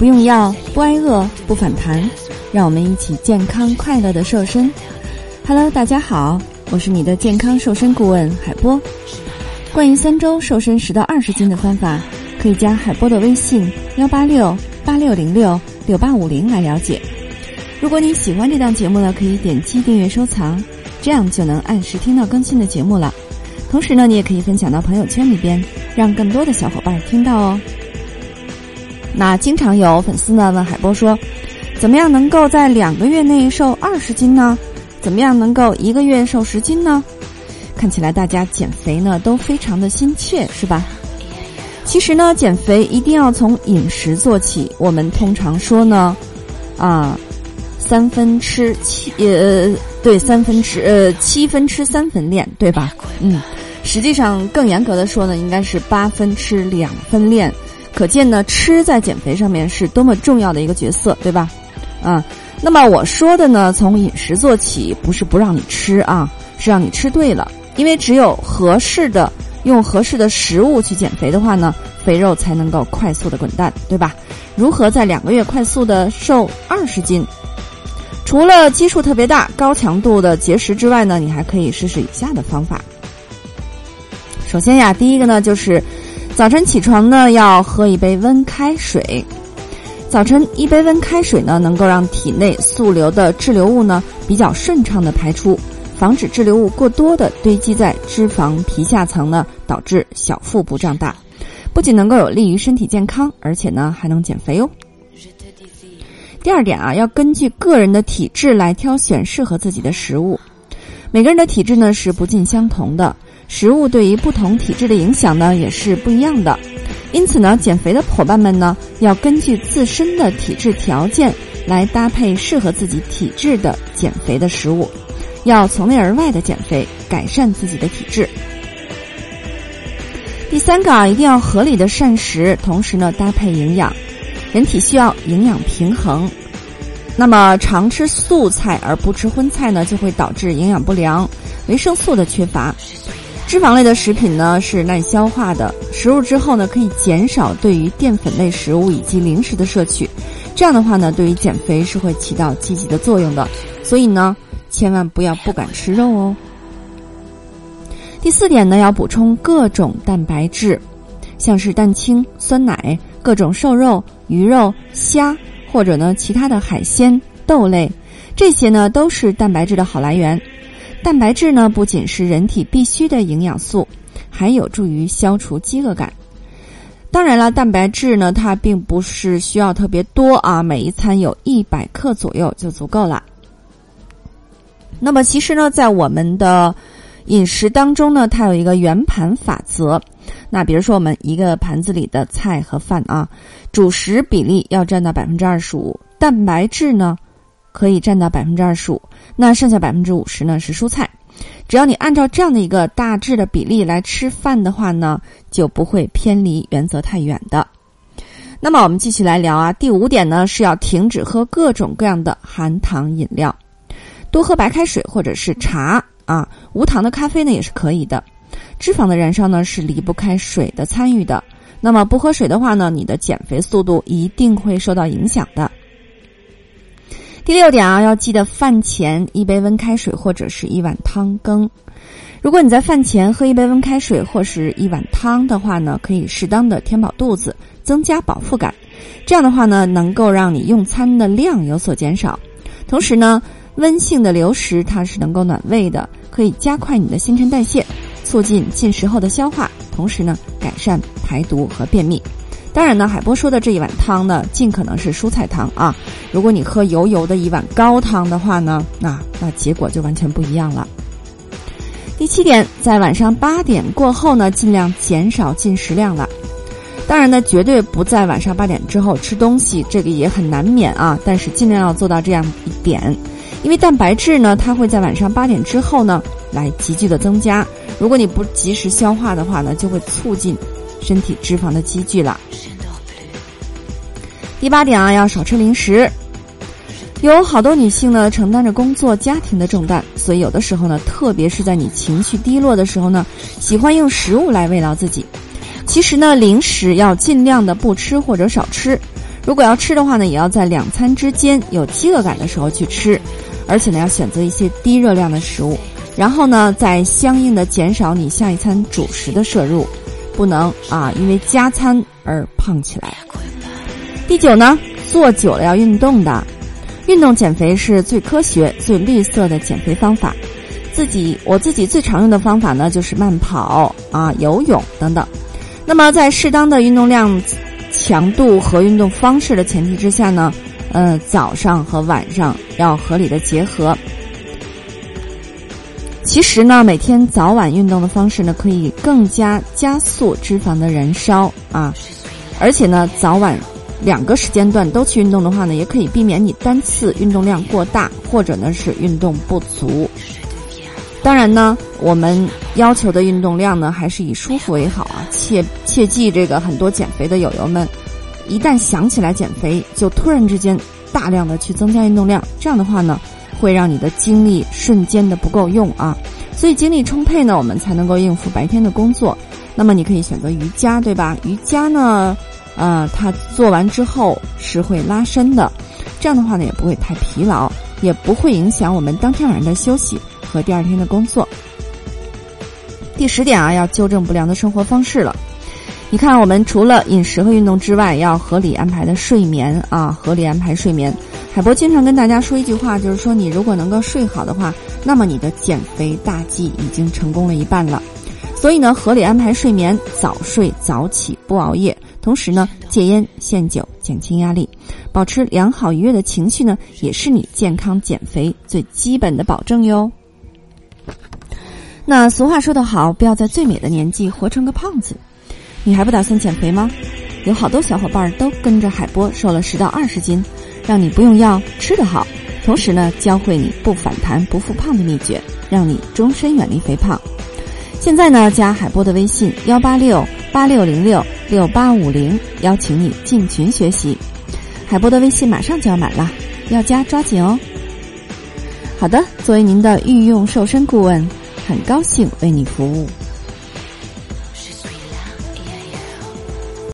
不用药，不挨饿，不反弹，让我们一起健康快乐的瘦身。Hello，大家好，我是你的健康瘦身顾问海波。关于三周瘦身十到二十斤的方法，可以加海波的微信幺八六八六零六六八五零来了解。如果你喜欢这档节目呢，可以点击订阅收藏，这样就能按时听到更新的节目了。同时呢，你也可以分享到朋友圈里边，让更多的小伙伴听到哦。那经常有粉丝呢问海波说，怎么样能够在两个月内瘦二十斤呢？怎么样能够一个月瘦十斤呢？看起来大家减肥呢都非常的心切，是吧？其实呢，减肥一定要从饮食做起。我们通常说呢，啊，三分吃七呃，对，三分吃呃，七分吃三分练，对吧？嗯，实际上更严格的说呢，应该是八分吃两分练。可见呢，吃在减肥上面是多么重要的一个角色，对吧？啊，那么我说的呢，从饮食做起，不是不让你吃啊，是让你吃对了。因为只有合适的用合适的食物去减肥的话呢，肥肉才能够快速的滚蛋，对吧？如何在两个月快速的瘦二十斤？除了基数特别大、高强度的节食之外呢，你还可以试试以下的方法。首先呀，第一个呢就是。早晨起床呢，要喝一杯温开水。早晨一杯温开水呢，能够让体内速流的滞留物呢比较顺畅的排出，防止滞留物过多的堆积在脂肪皮下层呢，导致小腹部胀大。不仅能够有利于身体健康，而且呢还能减肥哦。第二点啊，要根据个人的体质来挑选适合自己的食物。每个人的体质呢是不尽相同的。食物对于不同体质的影响呢，也是不一样的。因此呢，减肥的伙伴们呢，要根据自身的体质条件来搭配适合自己体质的减肥的食物，要从内而外的减肥，改善自己的体质。第三个啊，一定要合理的膳食，同时呢，搭配营养。人体需要营养平衡，那么常吃素菜而不吃荤菜呢，就会导致营养不良、维生素的缺乏。脂肪类的食品呢是耐消化的，食入之后呢可以减少对于淀粉类食物以及零食的摄取，这样的话呢对于减肥是会起到积极的作用的。所以呢千万不要不敢吃肉哦。第四点呢要补充各种蛋白质，像是蛋清、酸奶、各种瘦肉、鱼肉、虾或者呢其他的海鲜、豆类，这些呢都是蛋白质的好来源。蛋白质呢，不仅是人体必需的营养素，还有助于消除饥饿感。当然了，蛋白质呢，它并不是需要特别多啊，每一餐有一百克左右就足够了。那么，其实呢，在我们的饮食当中呢，它有一个圆盘法则。那比如说，我们一个盘子里的菜和饭啊，主食比例要占到百分之二十五，蛋白质呢？可以占到百分之二十五，那剩下百分之五十呢是蔬菜。只要你按照这样的一个大致的比例来吃饭的话呢，就不会偏离原则太远的。那么我们继续来聊啊，第五点呢是要停止喝各种各样的含糖饮料，多喝白开水或者是茶啊，无糖的咖啡呢也是可以的。脂肪的燃烧呢是离不开水的参与的，那么不喝水的话呢，你的减肥速度一定会受到影响的。第六点啊，要记得饭前一杯温开水或者是一碗汤羹。如果你在饭前喝一杯温开水或是一碗汤的话呢，可以适当的填饱肚子，增加饱腹感。这样的话呢，能够让你用餐的量有所减少。同时呢，温性的流食它是能够暖胃的，可以加快你的新陈代谢，促进进食后的消化，同时呢，改善排毒和便秘。当然呢，海波说的这一碗汤呢，尽可能是蔬菜汤啊。如果你喝油油的一碗高汤的话呢，那那结果就完全不一样了。第七点，在晚上八点过后呢，尽量减少进食量了。当然呢，绝对不在晚上八点之后吃东西，这个也很难免啊。但是尽量要做到这样一点，因为蛋白质呢，它会在晚上八点之后呢，来急剧的增加。如果你不及时消化的话呢，就会促进。身体脂肪的积聚了。第八点啊，要少吃零食。有好多女性呢，承担着工作、家庭的重担，所以有的时候呢，特别是在你情绪低落的时候呢，喜欢用食物来慰劳自己。其实呢，零食要尽量的不吃或者少吃。如果要吃的话呢，也要在两餐之间有饥饿感的时候去吃，而且呢要选择一些低热量的食物，然后呢再相应的减少你下一餐主食的摄入，不能啊因为加餐而胖起来。第九呢，做久了要运动的，运动减肥是最科学、最绿色的减肥方法。自己我自己最常用的方法呢，就是慢跑啊、游泳等等。那么在适当的运动量、强度和运动方式的前提之下呢，呃，早上和晚上要合理的结合。其实呢，每天早晚运动的方式呢，可以更加加速脂肪的燃烧啊，而且呢，早晚。两个时间段都去运动的话呢，也可以避免你单次运动量过大，或者呢是运动不足。当然呢，我们要求的运动量呢，还是以舒服为好啊。切切记，这个很多减肥的友友们，一旦想起来减肥，就突然之间大量的去增加运动量，这样的话呢，会让你的精力瞬间的不够用啊。所以精力充沛呢，我们才能够应付白天的工作。那么你可以选择瑜伽，对吧？瑜伽呢？呃，它做完之后是会拉伸的，这样的话呢也不会太疲劳，也不会影响我们当天晚上的休息和第二天的工作。第十点啊，要纠正不良的生活方式了。你看，我们除了饮食和运动之外，要合理安排的睡眠啊，合理安排睡眠。海波经常跟大家说一句话，就是说你如果能够睡好的话，那么你的减肥大计已经成功了一半了。所以呢，合理安排睡眠，早睡早起，不熬夜。同时呢，戒烟限酒，减轻压力，保持良好愉悦的情绪呢，也是你健康减肥最基本的保证哟。那俗话说得好，不要在最美的年纪活成个胖子。你还不打算减肥吗？有好多小伙伴都跟着海波瘦了十到二十斤，让你不用药，吃得好，同时呢，教会你不反弹不复胖的秘诀，让你终身远离肥胖。现在呢，加海波的微信幺八六。八六零六六八五零，邀请你进群学习。海波的微信马上就要满了，要加抓紧哦。好的，作为您的御用瘦身顾问，很高兴为你服务。